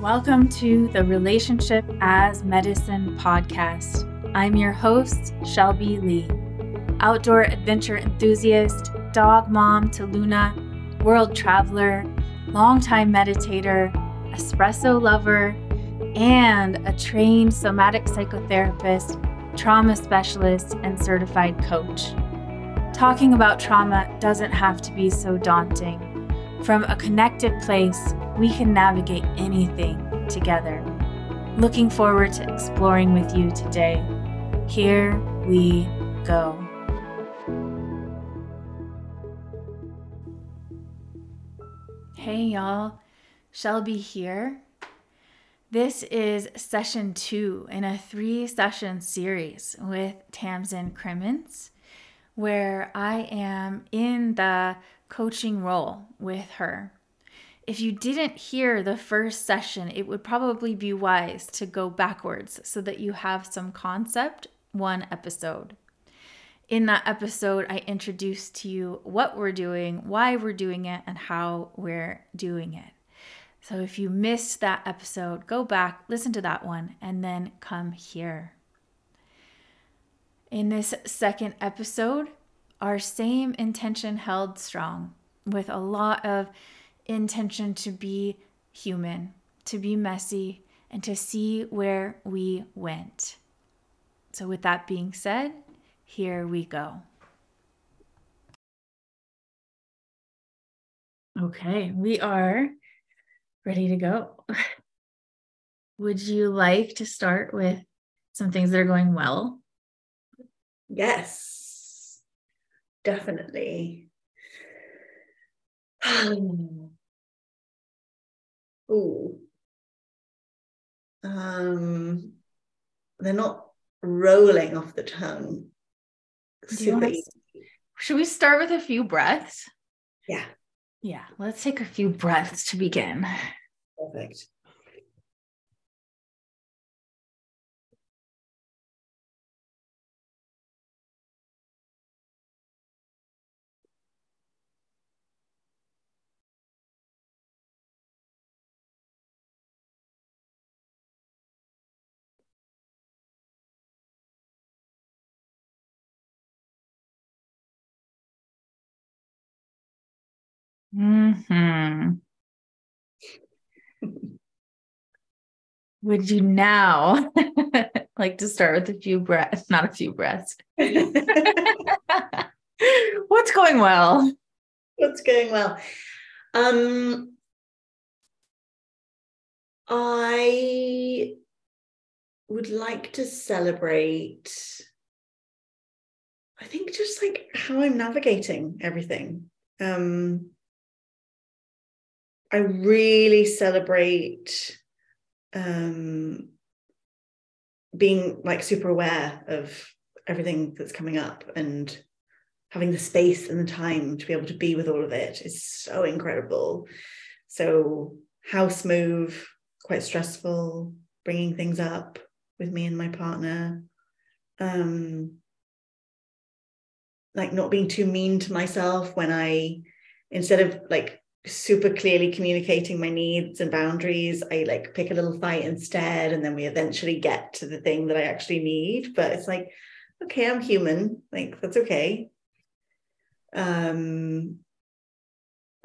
Welcome to the Relationship as Medicine podcast. I'm your host, Shelby Leigh, outdoor adventure enthusiast, dog mom to Luna, world traveler, longtime meditator, espresso lover, and a trained somatic psychotherapist, trauma specialist, and certified coach. Talking about trauma doesn't have to be so daunting. From a connected place, we can navigate anything together. Looking forward to exploring with you today. Here we go. Hey, y'all. Shelby here. This is session two in a three session series with Tamsin Crimmens, where I am in the coaching role with her if you didn't hear the first session, it would probably be wise to go backwards so that you have some concept, one episode. In that episode, I introduced to you what we're doing, why we're doing it, and how we're doing it. So if you missed that episode, go back, listen to that one, and then come here. In this second episode, our same intention held strong with a lot of intention to be human, to be messy, and to see where we went. So, with that being said, here we go. Okay, we are ready to go. Would you like to start with some things that are going well? Yes, definitely. Hmm. Ooh. Um, they're not rolling off the tongue. Super easy. Should we start with a few breaths? Yeah. Yeah. Let's take a few breaths to begin. Perfect. Hmm. Would you now like to start with a few breaths? Not a few breaths. What's going well? What's going well? Um, I would like to celebrate. I think just like how I'm navigating everything. Um, I really celebrate um, being like super aware of everything that's coming up and having the space and the time to be able to be with all of it is so incredible. So, house move, quite stressful, bringing things up with me and my partner. Um, like not being too mean to myself when I, instead of like super clearly communicating my needs and boundaries. I like pick a little fight instead and then we eventually get to the thing that i actually need. But it's like okay i'm human. Like that's okay. Um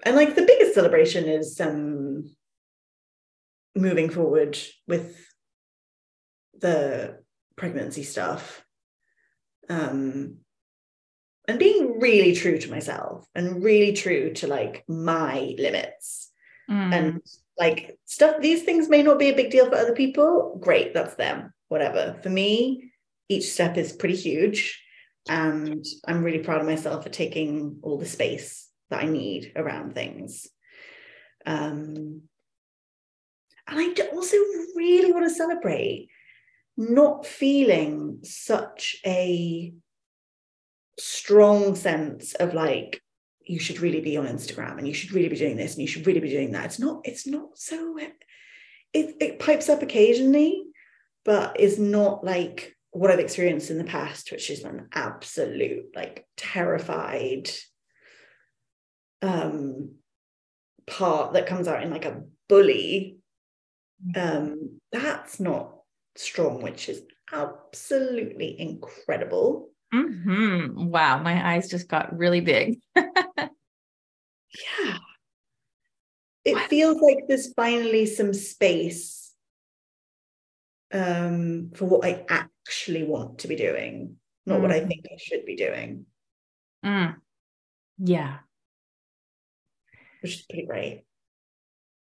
and like the biggest celebration is um moving forward with the pregnancy stuff. Um and being really true to myself and really true to like my limits. Mm. and like stuff these things may not be a big deal for other people. Great that's them. Whatever. For me each step is pretty huge. And i'm really proud of myself for taking all the space that i need around things. Um and i also really want to celebrate not feeling such a strong sense of like you should really be on Instagram and you should really be doing this and you should really be doing that. It's not, it's not so it, it pipes up occasionally, but is not like what I've experienced in the past, which is an absolute like terrified um part that comes out in like a bully Um, that's not strong, which is absolutely incredible. Mm-hmm. Wow, my eyes just got really big. yeah. It feels like there's finally some space um, for what I actually want to be doing, not mm. what I mm. think I should be doing. Mm. Yeah. Which is pretty great.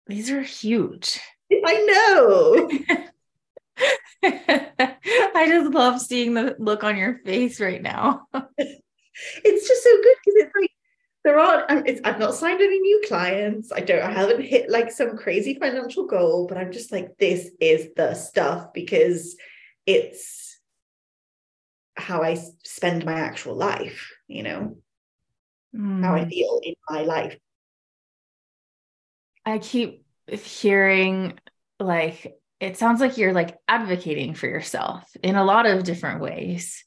These are huge. I know. I just love seeing the look on your face right now. it's just so good because it's like there are I've not signed any new clients. I don't I haven't hit like some crazy financial goal, but I'm just like this is the stuff because it's how I spend my actual life, you know. Mm. How I mm. feel in my life. I keep hearing like it sounds like you're like advocating for yourself in a lot of different ways.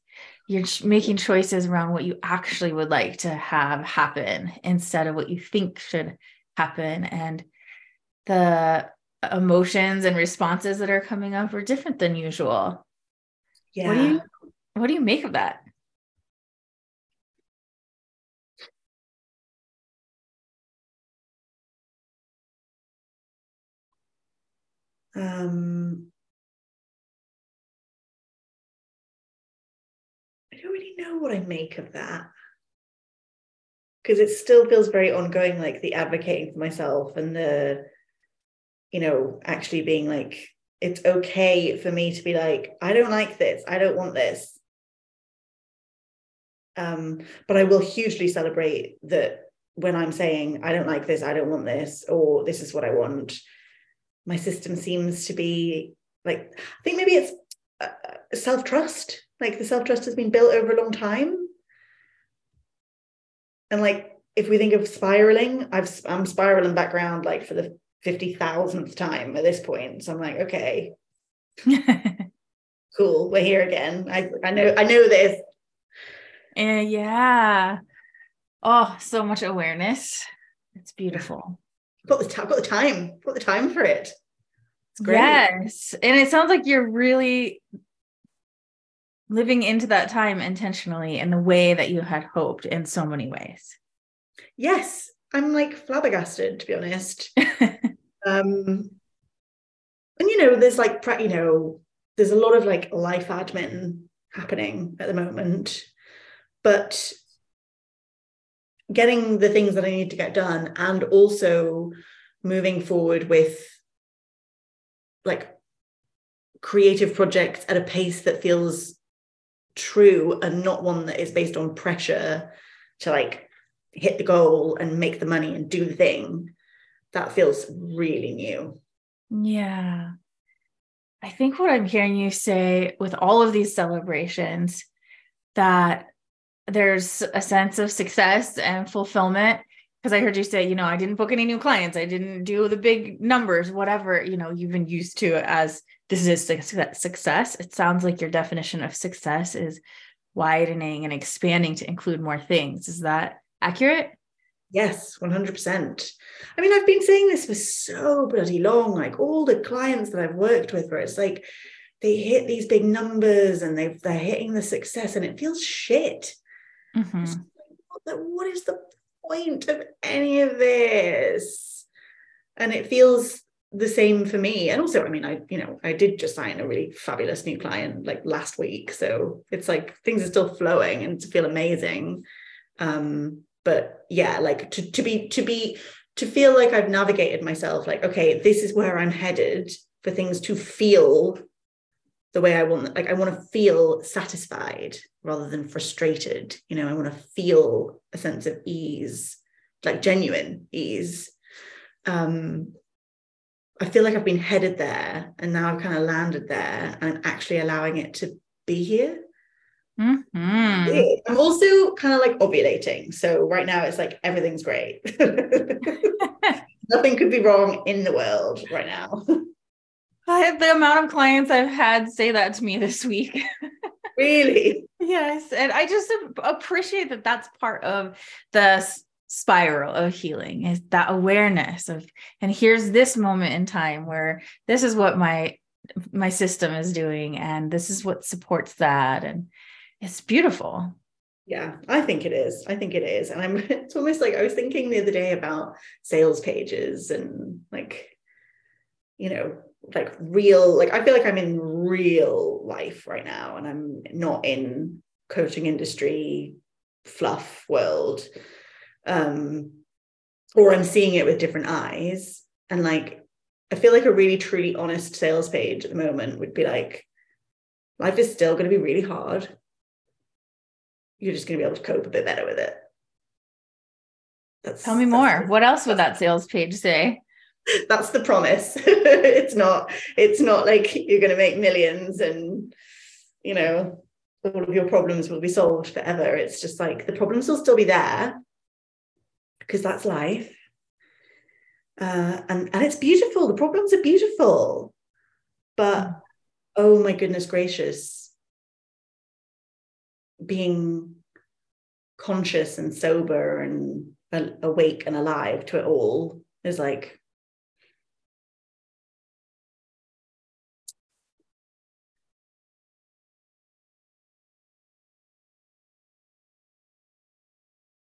You're making choices around what you actually would like to have happen instead of what you think should happen. And the emotions and responses that are coming up are different than usual. Yeah. What do you what do you make of that? Um, I don't really know what I make of that. Because it still feels very ongoing, like the advocating for myself and the, you know, actually being like, it's okay for me to be like, I don't like this, I don't want this. Um, but I will hugely celebrate that when I'm saying, I don't like this, I don't want this, or this is what I want, my system seems to be like i think maybe it's uh, self-trust. Like the self-trust has been built over a long time. And like if we think of spiraling i've i'm spiraling background like for the 50,000th time at this point. So i'm like okay. Cool. We're here again. I i know i know this. Uh, yeah. Oh so much awareness. It's beautiful got the time, got the time, got the time for it. It's great. Yes. And it sounds like you're really living into that time intentionally in the way that you had hoped in so many ways. Yes. I'm like flabbergasted, to be honest. um, and you know, there's like, you know, there's a lot of like life admin happening at the moment, but getting the things that I need to get done and also moving forward with like creative projects at a pace that feels true and not one that is based on pressure to like hit the goal and make the money and do the thing. That feels really new. Yeah. I think what i'm hearing you say with all of these celebrations that there's a sense of success and fulfillment because I heard you say, you know, I didn't book any new clients, I didn't do the big numbers, whatever, you know, you've been used to as this is success. It sounds like your definition of success is widening and expanding to include more things. Is that accurate? Yes, 100%. I mean, I've been saying this for so bloody long. Like all the clients that I've worked with, where it's like they hit these big numbers and they they're hitting the success and it feels shit. Mm-hmm. what is the point of any of this? And it feels the same for me. And also, I mean, I, you know, I did just sign a really fabulous new client like last week. So it's like things are still flowing and to feel amazing. Um, but yeah, like to, to be, to be, to feel like I've navigated myself, like, okay, this is where I'm headed for things to feel the way I want, like I want to feel satisfied rather than frustrated. You know, I want to feel a sense of ease, like genuine ease. Um, I feel like I've been headed there and now I've kind of landed there and I'm actually allowing it to be here. Mm-hmm. I'm also kind of like ovulating. So right now it's like everything's great. Nothing could be wrong in the world right now. I, the amount of clients I've had say that to me this week. really? Yes. And I just appreciate that that's part of the spiral of healing is that awareness of and here's this moment in time where this is what my my system is doing and this is what supports that and it's beautiful yeah i think it is i think it is and i'm it's almost like i was thinking the other day about sales pages and like you know like real like i feel like i'm in real life right now and i'm not in coaching industry fluff world. Um or i'm seeing it with different eyes. And like i feel like a really truly honest sales page at the moment would be like life is still going to be really hard. You're just going to be able to cope a bit better with it. That's, tell me more. what else would that sales page say that's the promise. It's not it's not like you're going to make millions and you know all of your problems will be solved forever. It's just like the problems will still be there because that's life. Uh, and and it's beautiful. The problems are beautiful. But oh my goodness gracious being conscious and sober and awake and alive to it all is like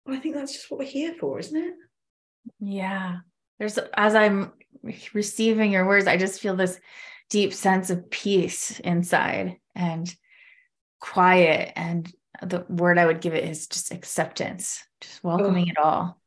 Well, I think that's just what we're here for, isn't it? Yeah. There's, as I'm receiving your words, I just feel this deep sense of peace inside and quiet. And the word I would give it is just acceptance, just welcoming oh. it all.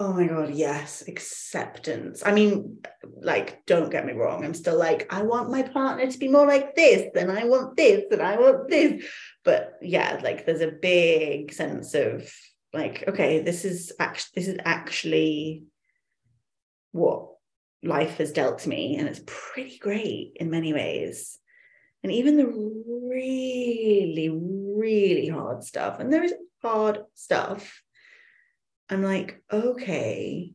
Oh my God, yes, acceptance. I mean, like, don't get me wrong. I'm still like, I want my partner to be more like this, and I want this, and I want this. But yeah, like, there's a big sense of like okay this is actually this is actually what life has dealt to me and it's pretty great in many ways. And even the really really hard stuff and there is hard stuff i'm like okay.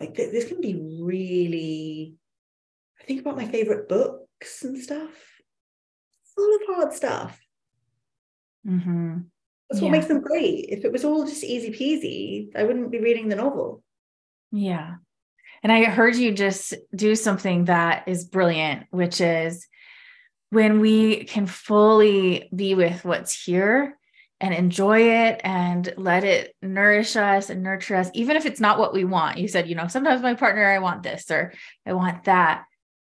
Like th- this can be really i think about my favorite books and stuff. Full of hard stuff. Mm-hmm. That's what yeah. makes them great. If it was all just easy peasy, I wouldn't be reading the novel. Yeah. And I heard you just do something that is brilliant, which is when we can fully be with what's here and enjoy it and let it nourish us and nurture us, even if it's not what we want. You said, you know, sometimes my partner, I want this or I want that.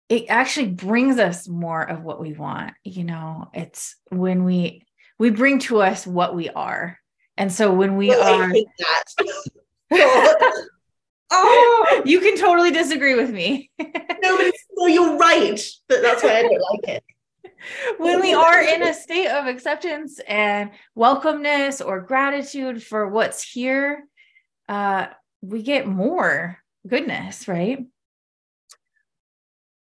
It actually brings us more of what we want. You know, it's when we we bring to us what we are. And so when we well, are oh, you can totally disagree with me. no, but well, you're right. But that's why I don't like it. when we are in a state of acceptance and welcomeness or gratitude for what's here, uh, we get more goodness, right?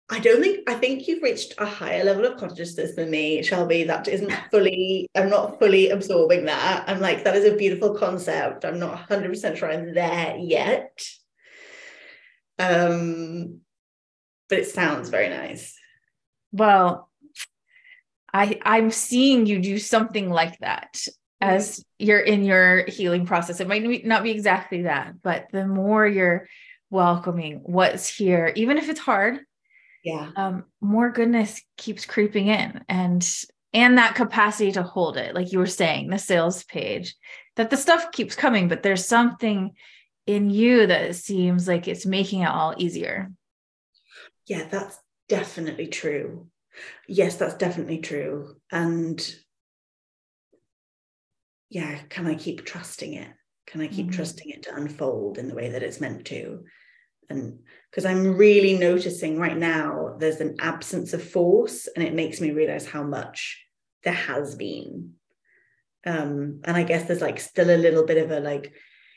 I don't think I think you've reached a higher level of consciousness than me, Shelby. That isn't fully, I'm not fully absorbing that. I'm like, that is a beautiful concept. I'm not 100% sure I'm there yet. Um, but it sounds very nice. Well, I I'm seeing you do something like that as you're in your healing process. It might not be exactly that, but the more you're welcoming what's here, even if it's hard, yeah. um, more goodness keeps creeping in and and that capacity to hold it like you were saying the sales page that the stuff keeps coming but there's something in you that seems like it's making it all easier. Yeah that's definitely true. Yes that's definitely true. And yeah can i keep trusting it? Can i keep mm-hmm. trusting it to unfold in the way that it's meant to? And because I'm really noticing right now there's an absence of force and it makes me realize how much there has been. Um, and I guess there's like still a little bit of a like,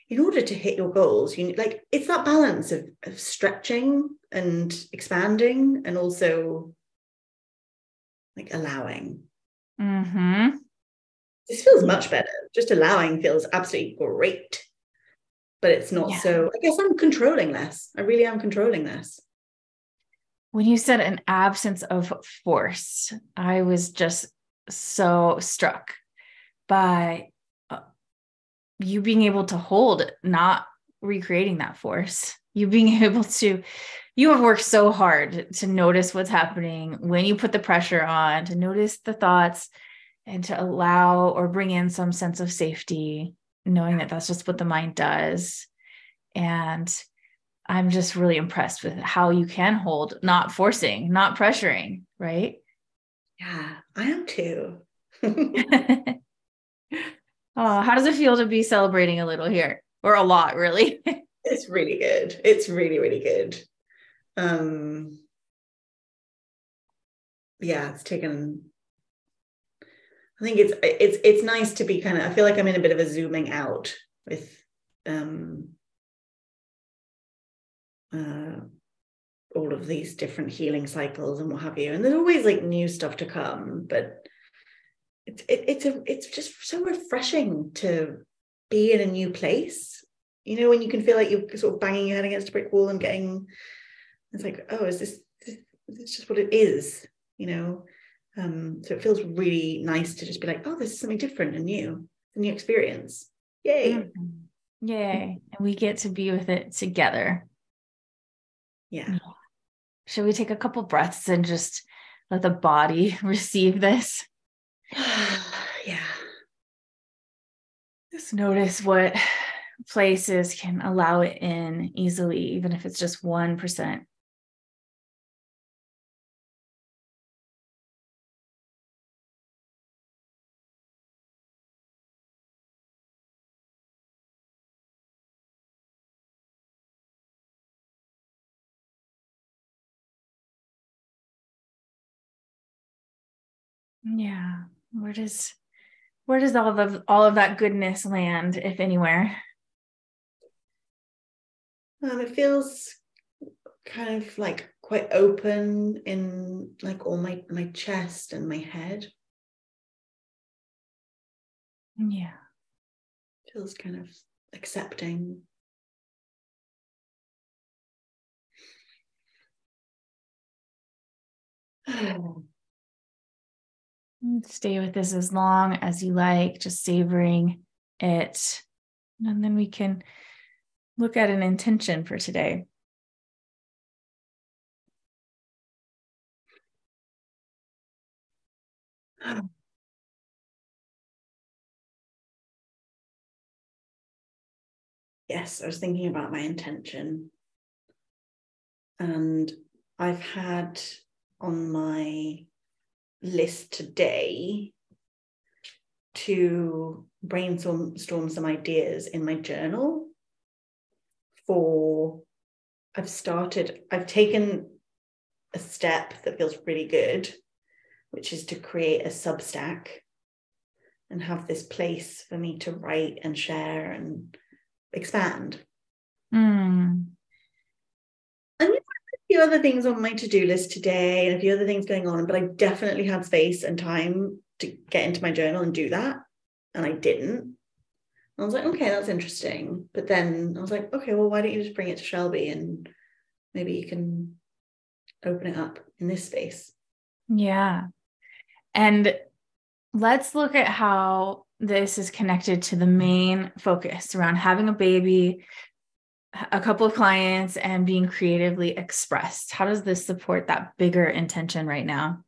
in order to hit your goals, you like it's that balance of, of stretching and expanding and also like allowing. Mm-hmm. This feels much better. Just allowing feels absolutely great but it's not yeah. so i guess i'm controlling less i really am controlling less when you said an absence of force i was just so struck by uh, you being able to hold, not recreating that force. You being able to, you have worked so hard to notice what's happening when you put the pressure on, to notice the thoughts and to allow or bring in some sense of safety, knowing that that's just what the mind does. And I'm just really impressed with how you can hold, not forcing, not pressuring, right? Yeah, I am too. oh, how does it feel to be celebrating a little here or a lot, really? it's really good. It's really, really good. Um, yeah, it's taken. I think it's it's it's nice to be kind of. I feel like I'm in a bit of a zooming out with um, uh, all of these different healing cycles and what have you. And there's always like new stuff to come, but it's it, it's a it's just so refreshing to be in a new place. You know, when you can feel like you're sort of banging your head against a brick wall and getting it's like, oh, is this, this just what it is, you know? Um, so it feels really nice to just be like, oh, this is something different and new, a new experience. Yay. Mm-hmm. Yay. And we get to be with it together. Yeah. Should we take a couple breaths and just let the body receive this? yeah. Just notice what places can allow it in easily, even if it's just 1%. Yeah. Where does where does all of all of that goodness land, if anywhere? Um, it feels kind of like quite open in like all my my chest and my head. Yeah. Feels kind of accepting. Stay with this as long as you like, just savoring it. And then we can look at an intention for today. Yes, I was thinking about my intention. And I've had on my list today to brainstorm storm some ideas in my journal for I've started I've taken a step that feels really good which is to create a substack and have this place for me to write and share and expand. Mm few other things on my to-do list today and a few other things going on, but I definitely had space and time to get into my journal and do that. And I didn't. I was like, okay, that's interesting. But then I was like, okay, well, why don't you just bring it to Shelby and maybe you can open it up in this space? Yeah. And let's look at how this is connected to the main focus around having a baby, a couple of clients and being creatively expressed. How does this support that bigger intention right now?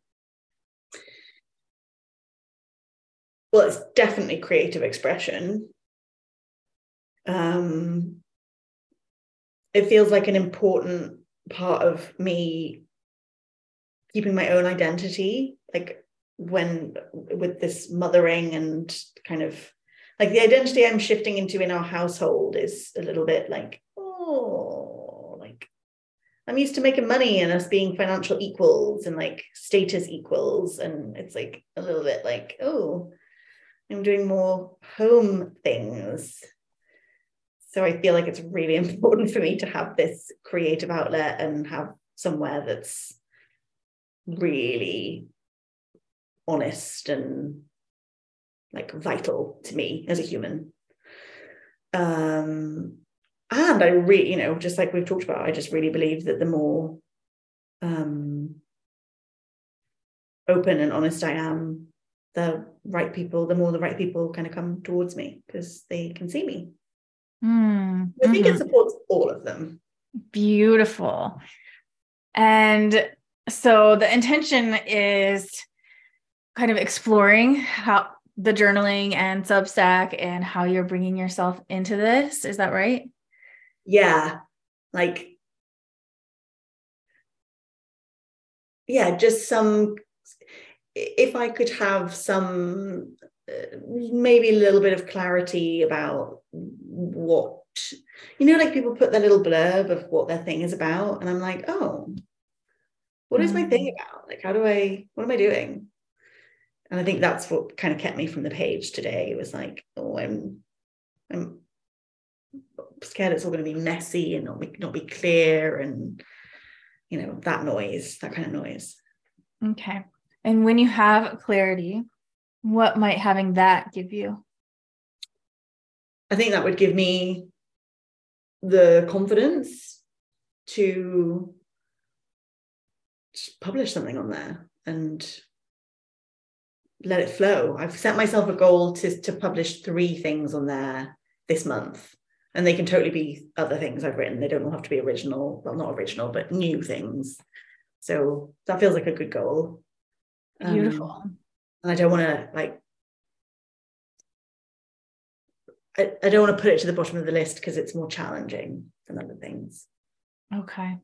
Well, it's definitely creative expression. Um, it feels like an important part of me keeping my own identity, like when with this mothering and kind of like the identity I'm shifting into in our household is a little bit like oh, like I'm used to making money and us being financial equals and like status equals. And it's like a little bit like, oh, I'm doing more home things. So I feel like it's really important for me to have this creative outlet and have somewhere that's really honest and like vital to me as a human. Um, and I really, you know, just like we've talked about, I just really believe that the more um, open and honest I am the right people, the more the right people kind of come towards me because they can see me. Mm, I think it supports all of them. Beautiful. And so the intention is kind of exploring how the journaling and Substack and how you're bringing yourself into this. Is that right? Yeah. Like, yeah, just some, if I could have some, uh, maybe a little bit of clarity about what, you know, like people put their little blurb of what their thing is about. And I'm like, oh, what is my thing about? Like, how do I, what am I doing? And I think that's what kind of kept me from the page today. It was like, oh, I'm, I'm scared it's all going to be messy and not be, not be clear and, you know, that noise, that kind of noise. Okay. And when you have clarity, what might having that give you? I think that would give me the confidence to publish something on there and let it flow. I've set myself a goal to, to publish three things on there this month. And they can totally be other things I've written. They don't all have to be original, well, not original, but new things. So that feels like a good goal. Um, Beautiful. and I don't want to like I, I don't want to put it to the bottom of the list because it's more challenging than other things. Okay.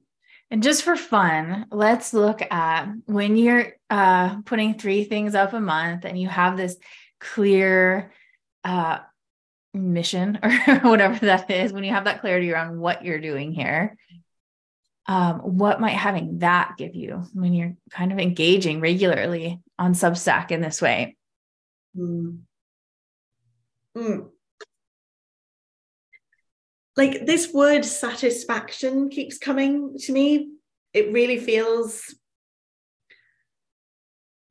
And just for fun, let's look at when you're uh, putting three things up a month and you have this clear uh, mission or whatever that is, when you have that clarity around what you're doing here, um, what might having that give you when you're kind of engaging regularly on Substack in this way? Mm. Mm. Like this word satisfaction keeps coming to me. It really feels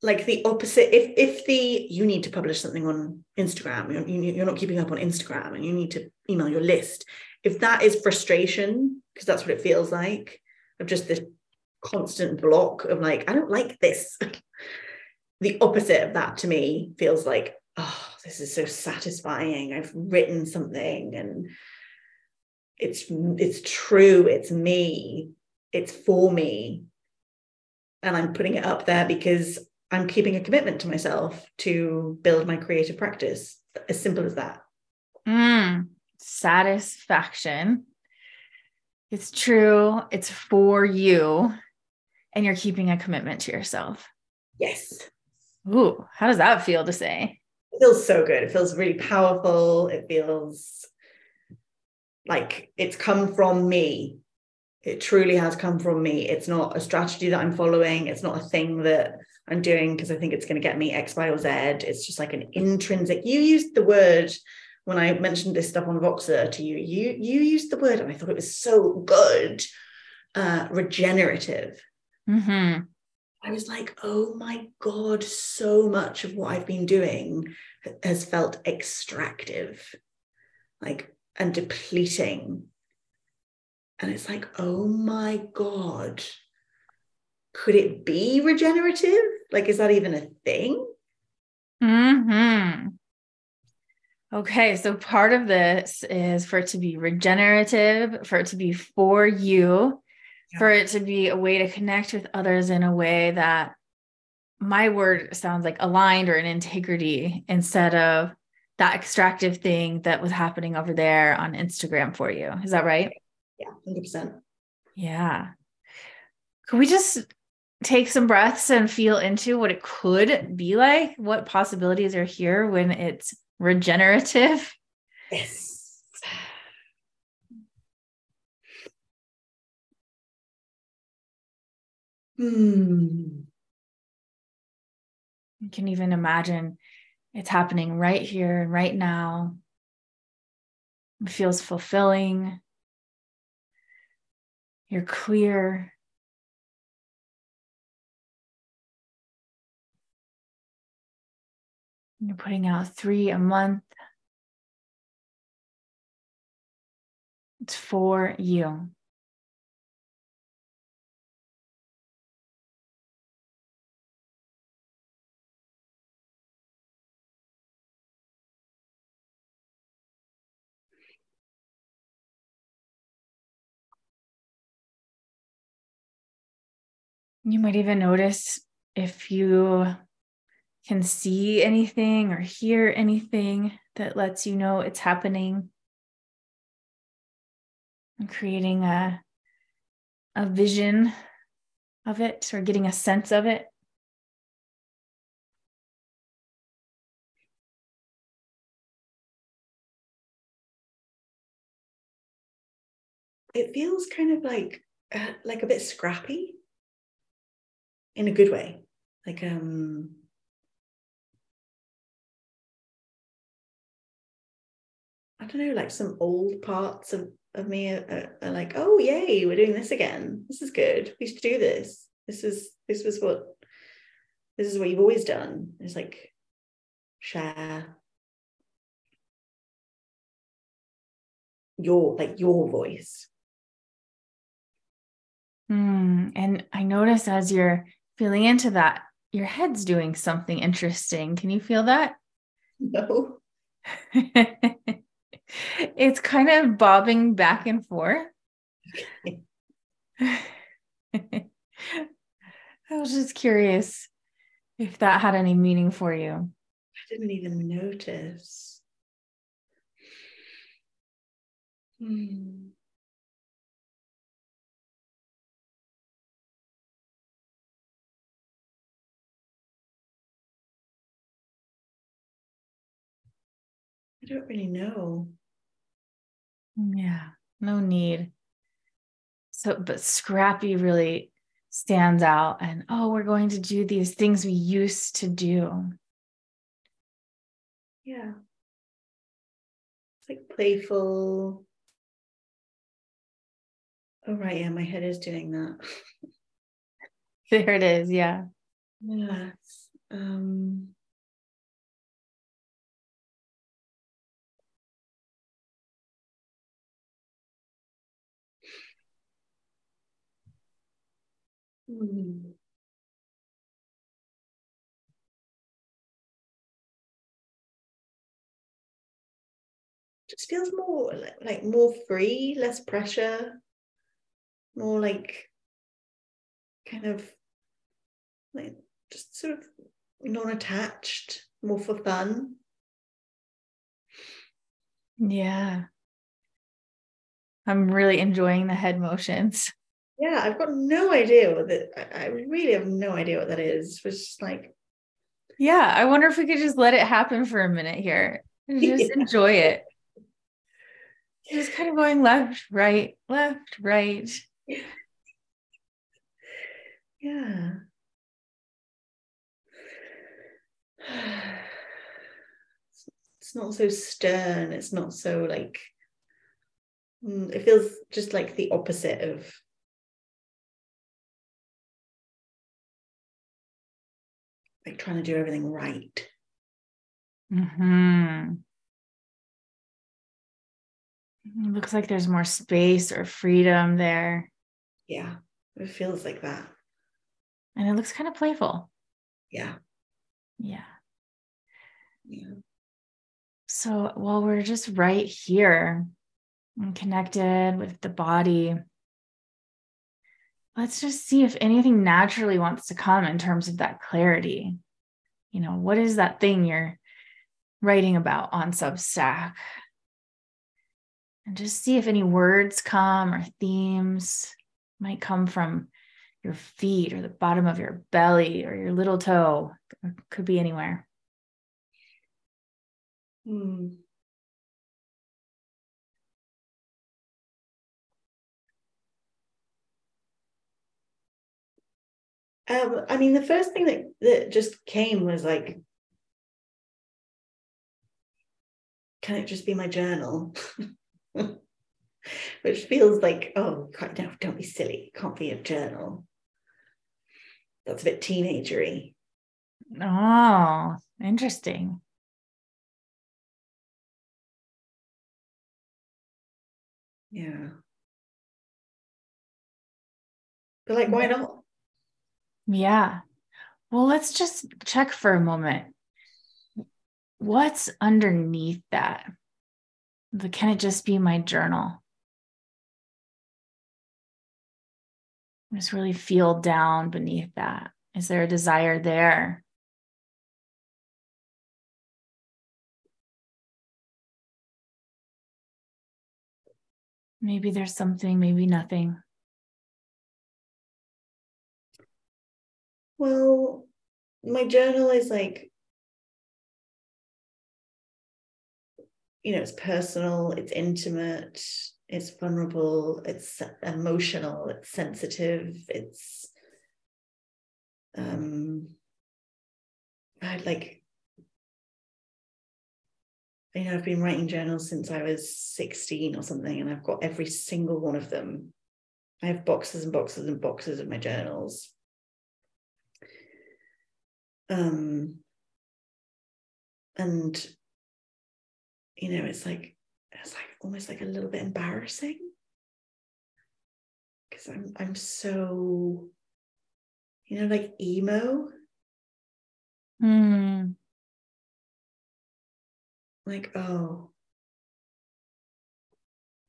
like the opposite. If if the you need to publish something on Instagram, you're, you're not keeping up on Instagram, and you need to email your list. If that is frustration, because that's what it feels like, of just this constant block of like, I don't like this. the opposite of that to me feels like, oh, this is so satisfying. I've written something and it's it's true, it's me, it's for me. And I'm putting it up there because I'm keeping a commitment to myself to build my creative practice. As simple as that. Mm, satisfaction. It's true. It's for you. And you're keeping a commitment to yourself. Yes. Ooh, how does that feel to say? It feels so good. It feels really powerful. It feels like it's come from me. It truly has come from me. It's not a strategy that I'm following. It's not a thing that I'm doing because I think it's going to get me X, Y, or Z. It's just like an intrinsic. You used the word when I mentioned this stuff on Voxer to you. You you used the word, and I thought it was so good. Uh, regenerative. Mm-hmm. I was like, oh my God, so much of what I've been doing has felt extractive, like, and depleting. And it's like, oh my God, could it be regenerative? Like, is that even a thing? Mm-hmm. Okay, so part of this is for it to be regenerative, for it to be for you, yeah. for it to be a way to connect with others in a way that my word sounds like aligned or an integrity instead of that extractive thing that was happening over there on Instagram for you. Is that right? Yeah, 100%. Yeah. Could we just take some breaths and feel into what it could be like? What possibilities are here when it's regenerative? Yes. Hmm. You can even imagine it's happening right here and right now. It feels fulfilling. You're clear. You're putting out three a month. It's for you. You might even notice if you can see anything or hear anything that lets you know it's happening. And creating a, a vision of it or getting a sense of it. It feels kind of like uh, like a bit scrappy in a good way. Like um I don't know, like some old parts of, of me are, are, like, oh yay, we're doing this again. This is good. We should do this. This is this was what this is what you've always done. It's like share your like your voice. Mm, and I notice as you're feeling into that, your head's doing something interesting. Can you feel that? No. it's kind of bobbing back and forth. I was just curious if that had any meaning for you. I didn't even notice. Hmm. I don't really know. Yeah, no need. So, but Scrappy really stands out, and oh, we're going to do these things we used to do. Yeah. It's like playful. Oh, right. Yeah, my head is doing that. there it is. Yeah. Yes. Um, Hmm. Just feels more like, like more free, less pressure, more like kind of like just sort of non-attached, more for fun. Yeah. I'm really enjoying the head motions. Yeah, I've got no idea what that. I really have no idea what that is. It's just like, yeah, I wonder if we could just let it happen for a minute here and just yeah. enjoy it. Just kind of going left, right, left, right. Yeah. It's not so stern. It's not so like, mm, it feels just like the opposite of like trying to do everything right. Hmm. Looks like there's more space or freedom there. Yeah, it feels like that. And it looks kind of playful. Yeah. Yeah. Yeah. So while we're just right here and connected with the body, let's just see if anything naturally wants to come in terms of that clarity. You know, what is that thing you're writing about on Substack? And just see if any words come or themes might come from your feet or the bottom of your belly or your little toe. It could be anywhere. Hmm. Um, I mean, the first thing that, that just came was like, can it just be my journal? Which feels like, oh, God, no, don't be silly. It can't be a journal. That's a bit teenagery. Oh, interesting. Yeah. But like, why not? Yeah. Well, let's just check for a moment. What's underneath that? Can it just be my journal? Just really feel down beneath that. Is there a desire there? Maybe there's something, maybe nothing. Well, my journal is like, you know, it's personal, it's intimate, it's vulnerable, it's emotional, it's sensitive, it's um I'd like you know, I've been writing journals since I was 16 or something, and I've got every single one of them. I have boxes and boxes and boxes of my journals. Um, and you know, it's like it's like almost like a little bit embarrassing because I'm I'm so, you know, like emo. Hmm like, oh,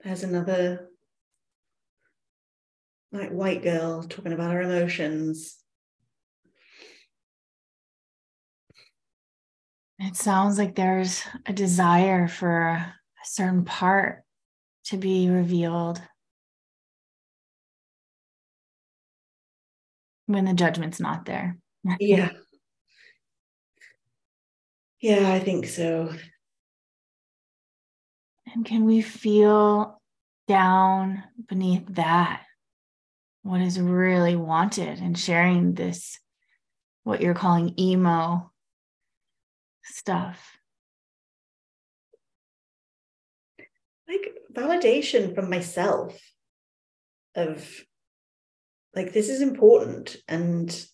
there's another like white girl talking about her emotions. It sounds like there's a desire for a certain part to be revealed when the judgment's not there. yeah. Yeah, I think so. And can we feel down beneath that? What is really wanted in sharing this, what you're calling emo stuff? Like validation from myself of like, this is important. And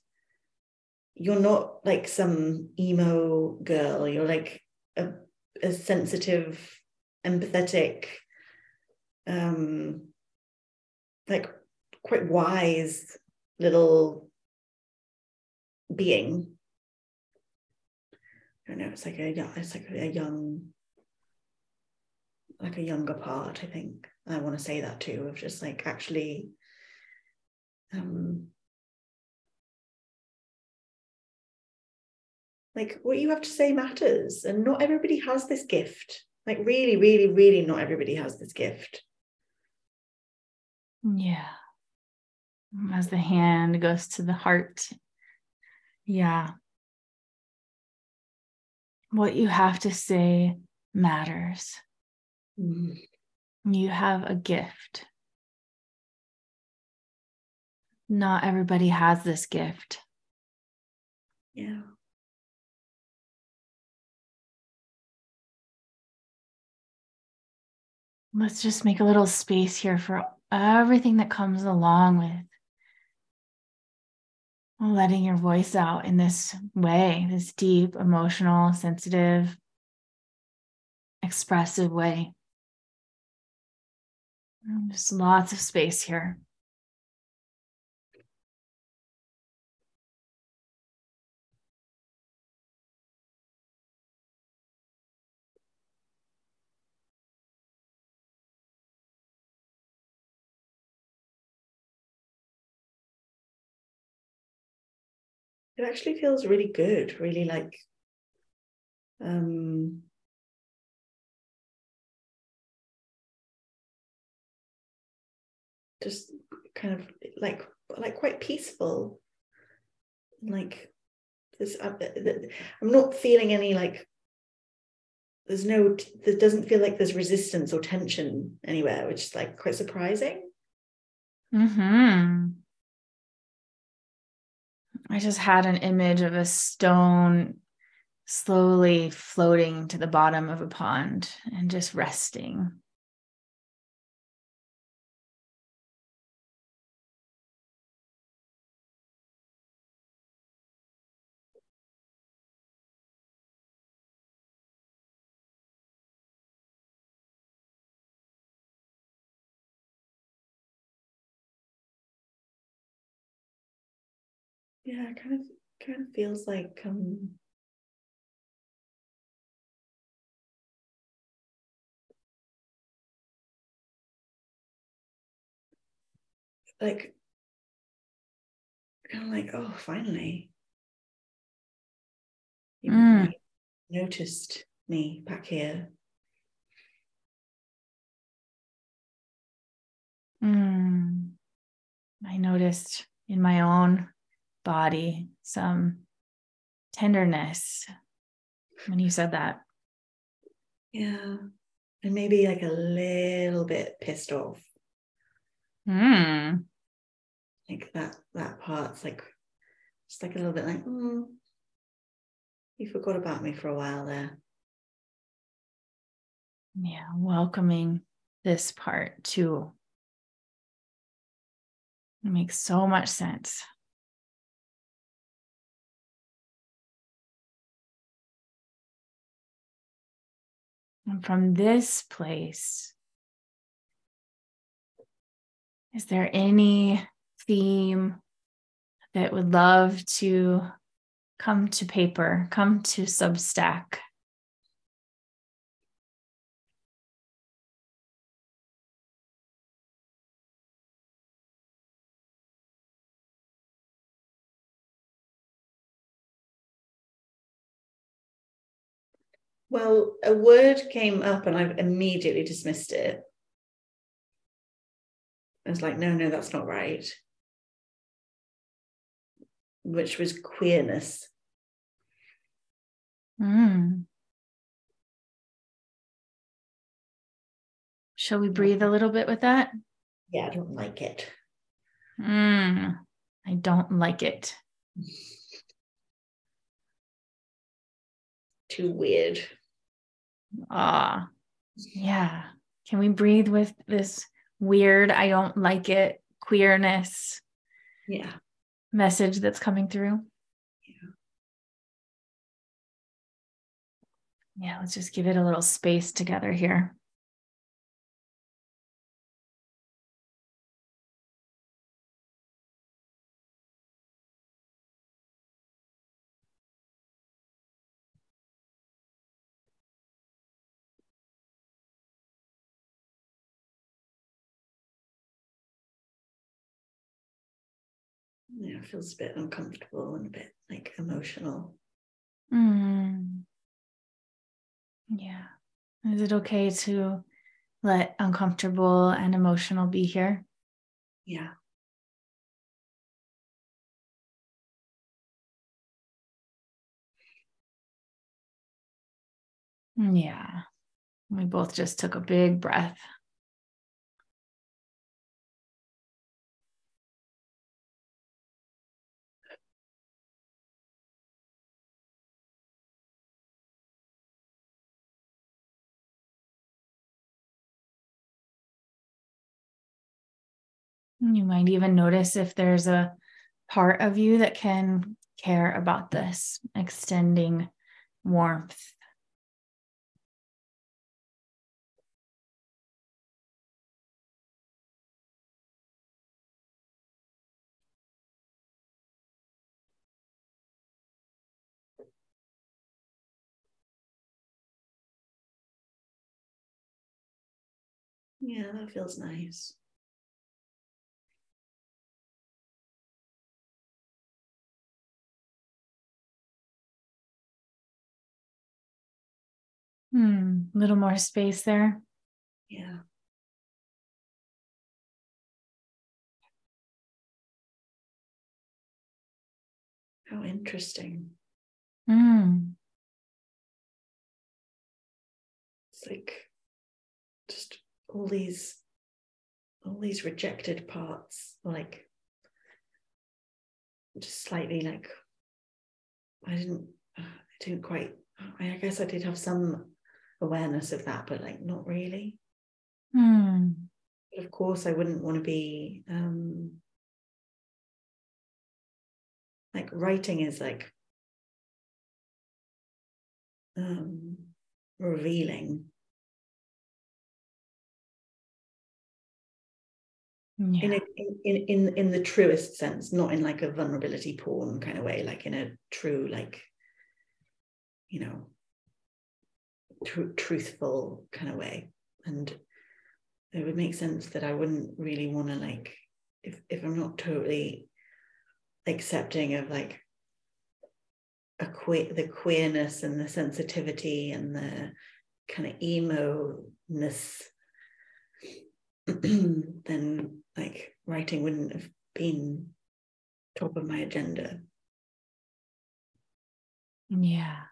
you're not like some emo girl, you're like a, a sensitive empathetic, um, like quite wise little being. I don't know. It's like a it's like a young, like a younger part. I think I want to say that too of just like actually, um, like what you have to say matters, and not everybody has this gift. Like, really, really, really, not everybody has this gift. Yeah. As the hand goes to the heart. Yeah. What you have to say matters. Mm. You have a gift. Not everybody has this gift. Yeah. let's just make a little space here for everything that comes along with letting your voice out in this way, this deep, emotional, sensitive, expressive way. Um, just lots of space here. It actually feels really good, really like um just kind of like like quite peaceful. Like this uh, i'm not feeling any like there's no there doesn't feel like there's resistance or tension anywhere which is like quite surprising. Hmm I just had an image of a stone slowly floating to the bottom of a pond and just resting. Yeah it kind of kind of feels like um like kind of like, oh, finally. You Mm. noticed me back here. Mm. I noticed in my own body some tenderness when you said that. Yeah. And maybe like a little bit pissed off. Mm. Like that that part's like just like a little bit like, mm, you forgot about me for a while there. Yeah, welcoming this part too. It makes so much sense. And from this place, is there any theme that would love to come to paper, come to Substack? Well, a word came up and I've immediately dismissed it. I was like, no, no, that's not right. Which was queerness. Mm. Shall we breathe a little bit with that? Yeah, I don't like it. Mm. I don't like it. Too weird. Ah, yeah. Can we breathe with this weird, I don't like it queerness Yeah. message that's coming through? Yeah. Yeah, let's just give it a little space together here. It feels a bit uncomfortable and a bit like emotional. Mm. Yeah. Is it okay to let uncomfortable and emotional be here? Yeah. Yeah. We both just took a big breath. You might even notice if there's a part of you that can care about this, extending warmth. Yeah, that feels nice. Hmm, a little more space there. Yeah. How interesting. Hmm. It's like just all these all these rejected parts, like just slightly like I didn't I didn't quite I guess I did have some awareness of that, but like not really. But of course I wouldn't want to be um like writing is like um revealing Yeah. in a in, in in the truest sense not in like a vulnerability porn kind of way like in a true like you know tr- truthful kind of way. And it would make sense that i wouldn't really want to like if if i'm not totally accepting of like a queer the queerness and the sensitivity and the kind of emo ness then like writing wouldn't have been top of my agenda. Yeah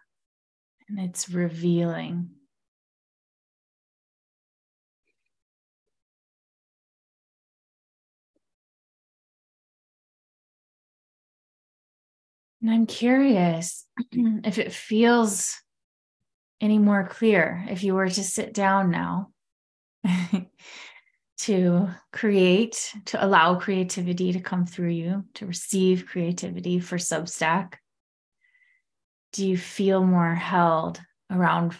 and it's revealing And I'm curious if it feels any more clear if you were to sit down now to create, to allow creativity to come through you, to receive creativity for Substack. Do you feel more held around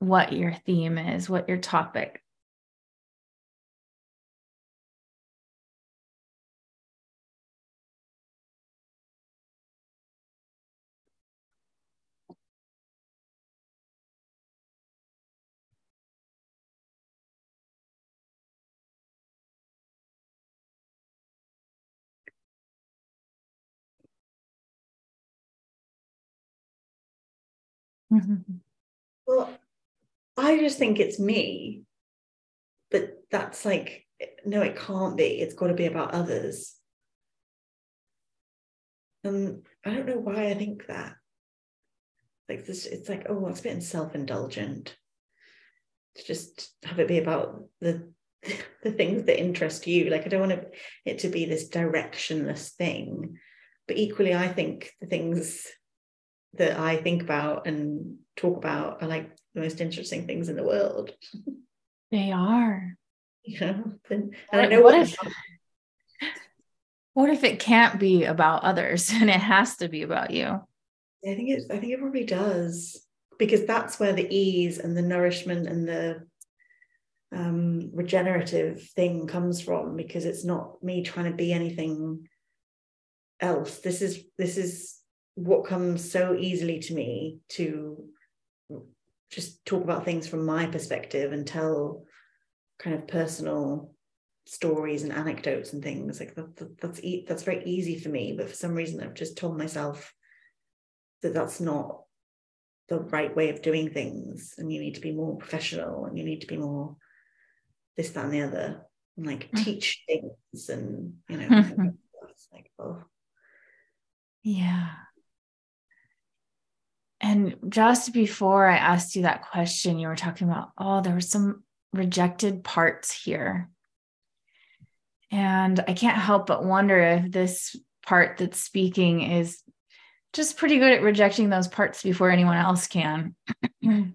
what your theme is, what your topic Mm-hmm. Well, I just think it's me, but that's like, no, it can't be. It's got to be about others. And I don't know why I think that. Like this, it's like, oh, it's a bit self-indulgent to just have it be about the the things that interest you. Like I don't want it to be this directionless thing. But equally, I think the things that I think about and talk about are like the most interesting things in the world. They are. You know, and, and I know what, what if what if it can't be about others and it has to be about you? I think it I think it probably does because that's where the ease and the nourishment and the um, regenerative thing comes from because it's not me trying to be anything else this is this is what comes so easily to me to just talk about things from my perspective and tell kind of personal stories and anecdotes and things. Like that, that, that's e- that's very easy for me but for some reason I've just told myself that that's not the right way of doing things and you need to be more professional and you need to be more this that and the other and like mm. teach things and you know it's like oh. Yeah and just before I asked you that question, you were talking about, oh, there were some rejected parts here. And I can't help but wonder if this part that's speaking is just pretty good at rejecting those parts before anyone else can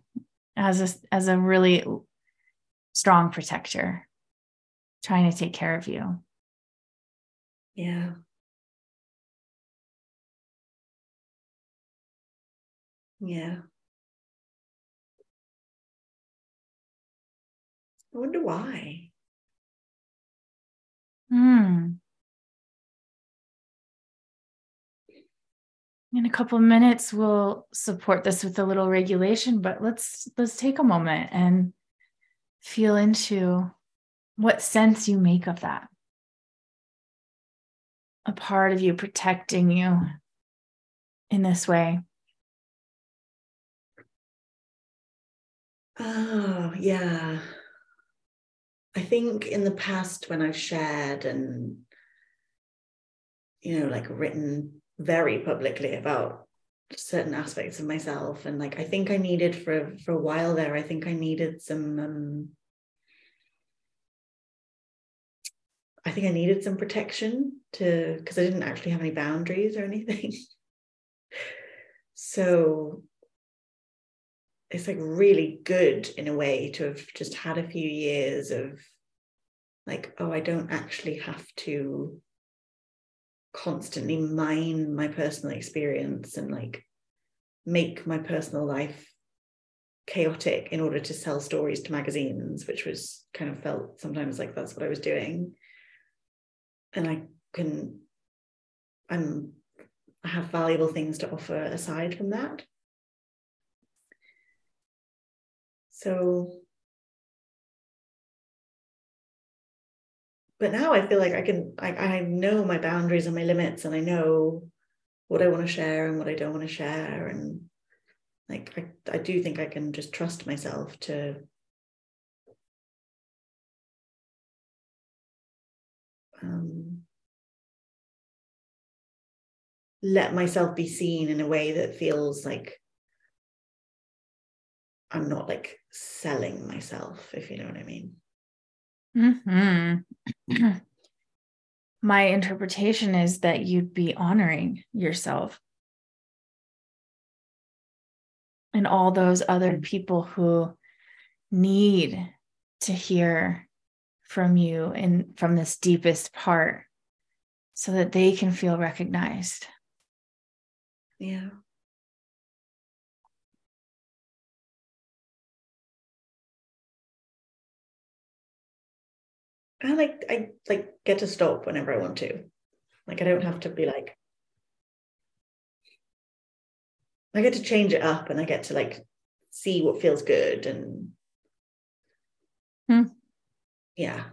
as a as a really strong protector trying to take care of you yeah Yeah. I wonder why. Hmm. In a couple of minutes, we'll support this with a little regulation, but let's let's take a moment and feel into what sense you make of that. A part of you protecting you in this way. Oh, yeah. I think in the past when I've shared and, you know, like written very publicly about certain aspects of myself and like I think I needed for for a while there I think I needed some um I think I needed some protection to because I didn't actually have any boundaries or anything. so it's like really good in a way to have just had a few years of like oh i don't actually have to constantly mine my personal experience and like make my personal life chaotic in order to sell stories to magazines which was kind of felt sometimes like that's what i was doing. And i can i'm i have valuable things to offer aside from that So, but now I feel like I can I, I know my boundaries and my limits and I know what I want to share and what I don't want to share and like I, I do think I can just trust myself to um, let myself be seen in a way that feels like I'm not like selling myself, if you know what I mean. Mm-hmm. My interpretation is that you'd be honoring yourself and all those other people who need to hear from you and from this deepest part so that they can feel recognized. Yeah. I like I like get to stop whenever I want to. Like I don't have to be like I get to change it up and I get to like see what feels good and hmm. yeah.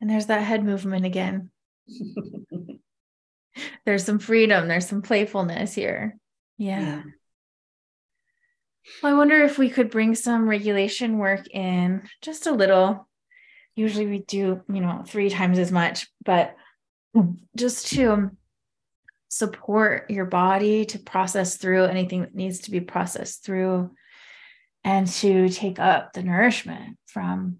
And there's that head movement again. there's some freedom, there's some playfulness here. Yeah. yeah. Well, I wonder if we could bring some regulation work in just a little usually we do, you know, three times as much, but just to support your body to process through anything that needs to be processed through and to take up the nourishment from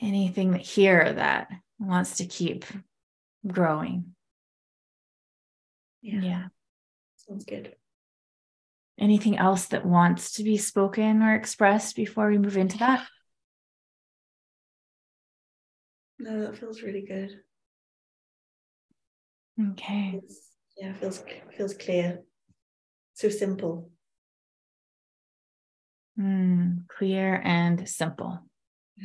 anything here that wants to keep growing. Yeah. yeah. Sounds good. Anything else that wants to be spoken or expressed before we move into that? No, that feels really good. Okay. It's, yeah, feels feels clear. So simple. Mm, clear and simple. Yeah.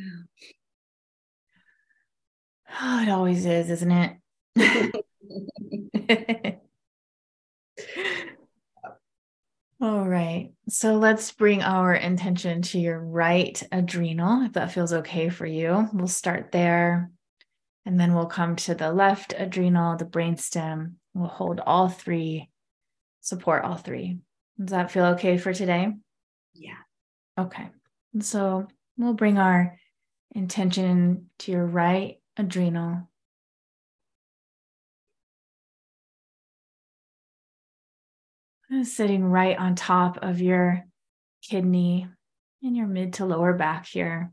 Oh, it always is, isn't it? All right. So let's bring our intention to your right adrenal, if that feels okay for you. We'll start there. And then we'll come to the left adrenal, the brainstem. We'll hold all three, support all three. Does that feel okay for today? Yeah. Okay. And so we'll bring our intention to your right adrenal. Sitting right on top of your kidney in your mid to lower back here.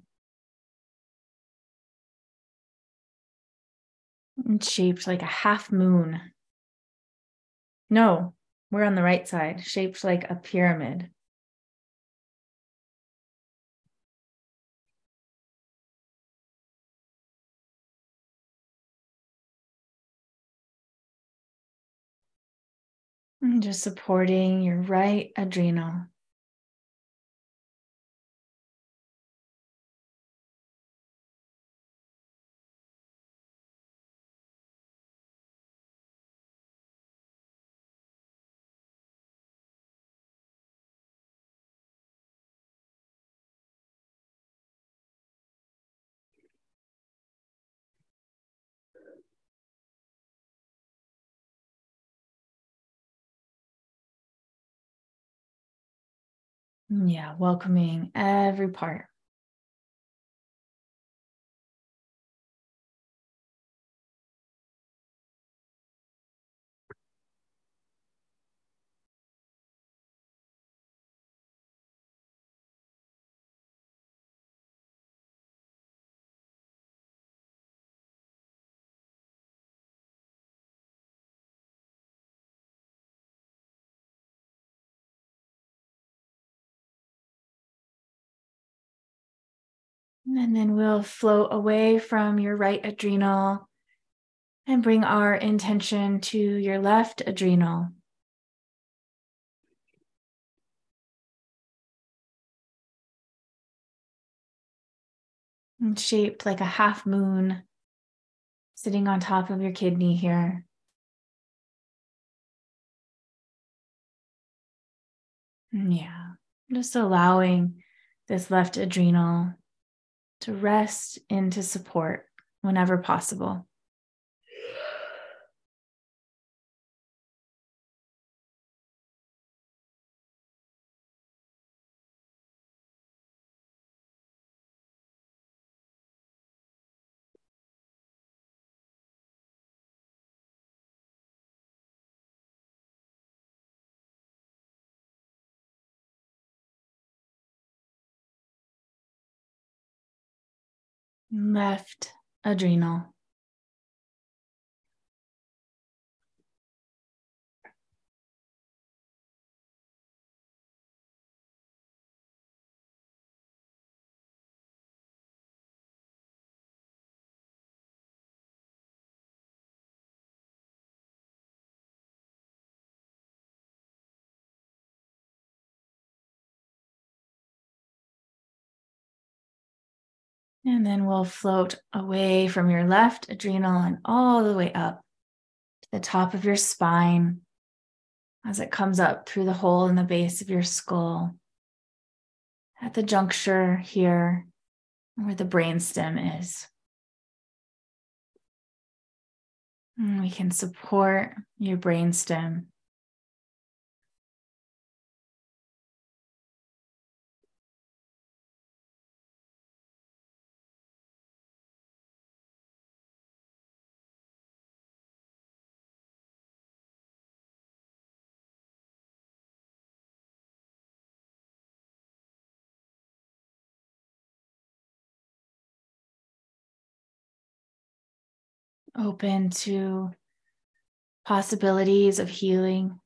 Shaped like a half moon. No, we're on the right side, shaped like a pyramid. And just supporting your right adrenal. Mm, yeah, welcoming every part. And then we'll float away from your right adrenal and bring our intention to your left adrenal. And shaped like a half moon sitting on top of your kidney here. Yeah, just allowing this left adrenal to rest into support whenever possible. Left adrenal. And then we'll float away from your left adrenal and all the way up to the top of your spine as it comes up through the hole in the base of your skull at the juncture here where the brainstem is. And we can support your brainstem open to possibilities of healing.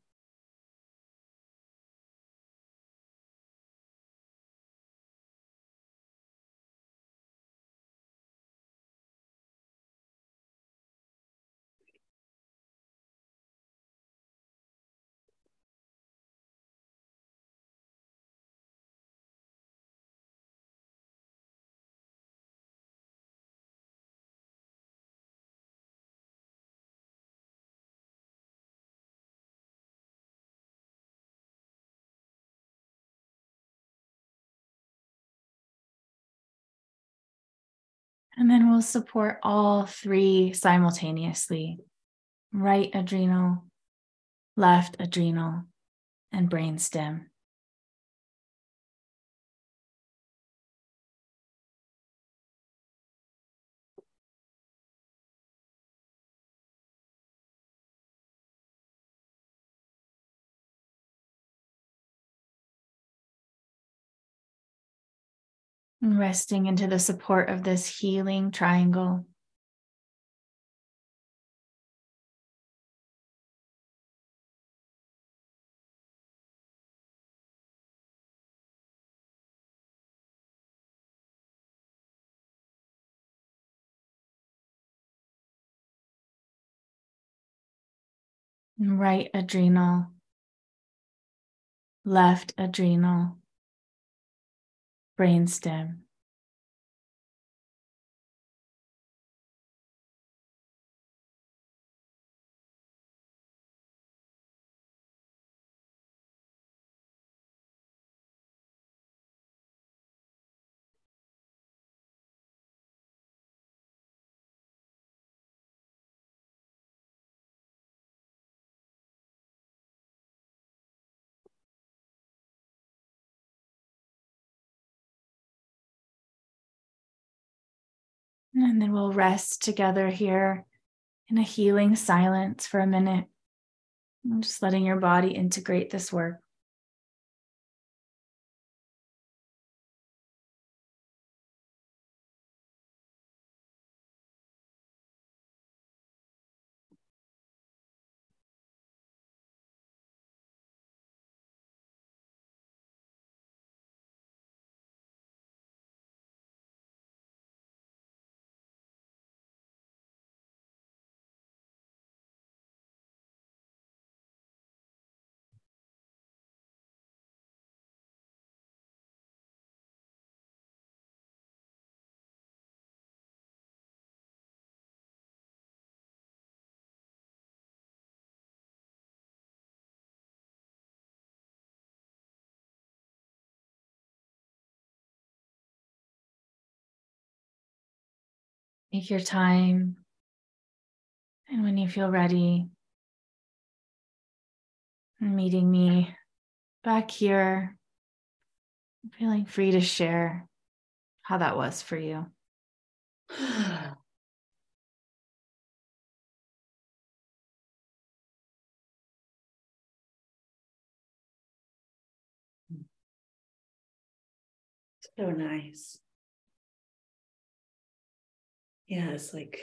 And then we'll support all three simultaneously right adrenal, left adrenal, and brainstem. And resting into the support of this healing triangle. right adrenal, left adrenal, brainstem. And then we'll rest together here in a healing silence for a minute. I'm just letting your body integrate this work. Take your time. And when you feel ready, meeting me back here, feeling free to share how that was for you. so nice. Yeah, it's like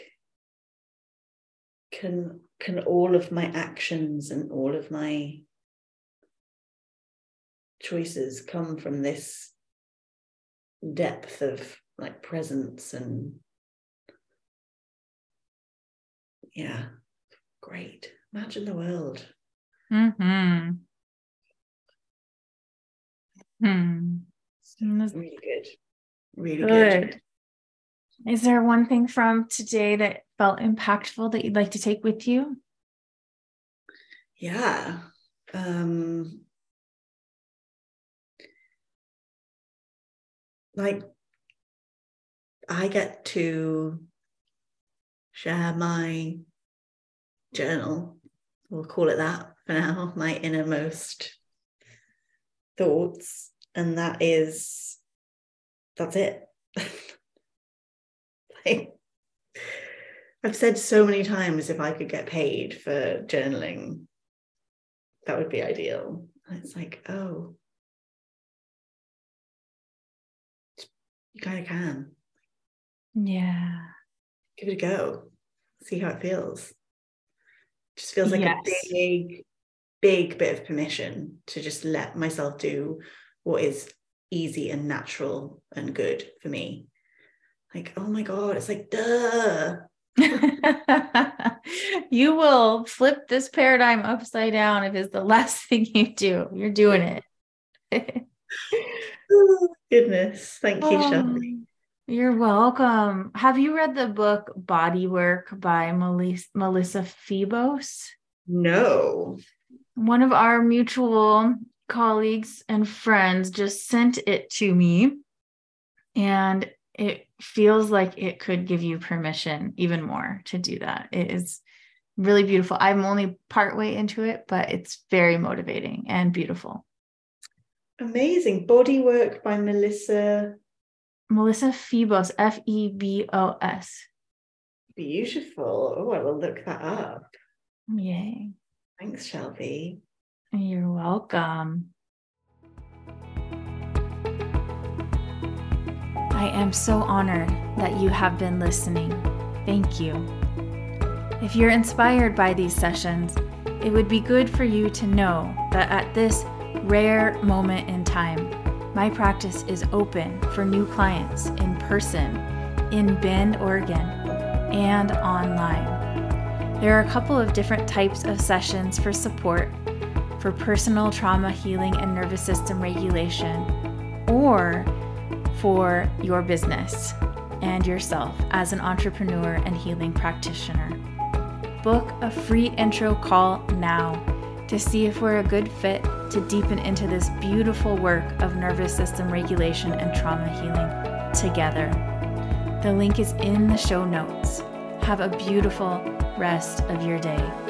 can can all of my actions and all of my choices come from this depth of like presence and yeah great. Imagine the world. Mm-hmm. hmm. Really good. Really good. good is there one thing from today that felt impactful that you'd like to take with you yeah um like I get to share my journal, we'll call it that for now, my innermost thoughts. And that is, that's it. like, I've said so many times if I could get paid for journaling, that would be ideal. And it's like, oh, you kind of can. Yeah. Give it a go. See how it feels. Just feels like yes. a big, big bit of permission to just let myself do what is easy and natural and good for me. Like, oh my God, it's like, duh. you will flip this paradigm upside down if it's the last thing you do. You're doing it. oh, goodness. Thank you, um, Shelby. You're welcome. Have you read the book Body Work by Melissa, Melissa Febos? No. One of our mutual colleagues and friends just sent it to me. And it feels like it could give you permission even more to do that. It is really beautiful. I'm only partway into it, but it's very motivating and beautiful. Amazing. Body Work by Melissa Melissa Febos, F E B O S. Beautiful. Oh, I will look that up. Yay. Thanks, Shelby. You're welcome. I am so honored that you have been listening. Thank you. If you're inspired by these sessions, it would be good for you to know that at this rare moment in time, my practice is open for new clients in person in Bend, Oregon, and online. There are a couple of different types of sessions for support for personal trauma healing and nervous system regulation, or for your business and yourself as an entrepreneur and healing practitioner. Book a free intro call now to see if we're a good fit to deepen into this beautiful work of nervous system regulation and trauma healing together. The link is in the show notes. Have a beautiful rest of your day.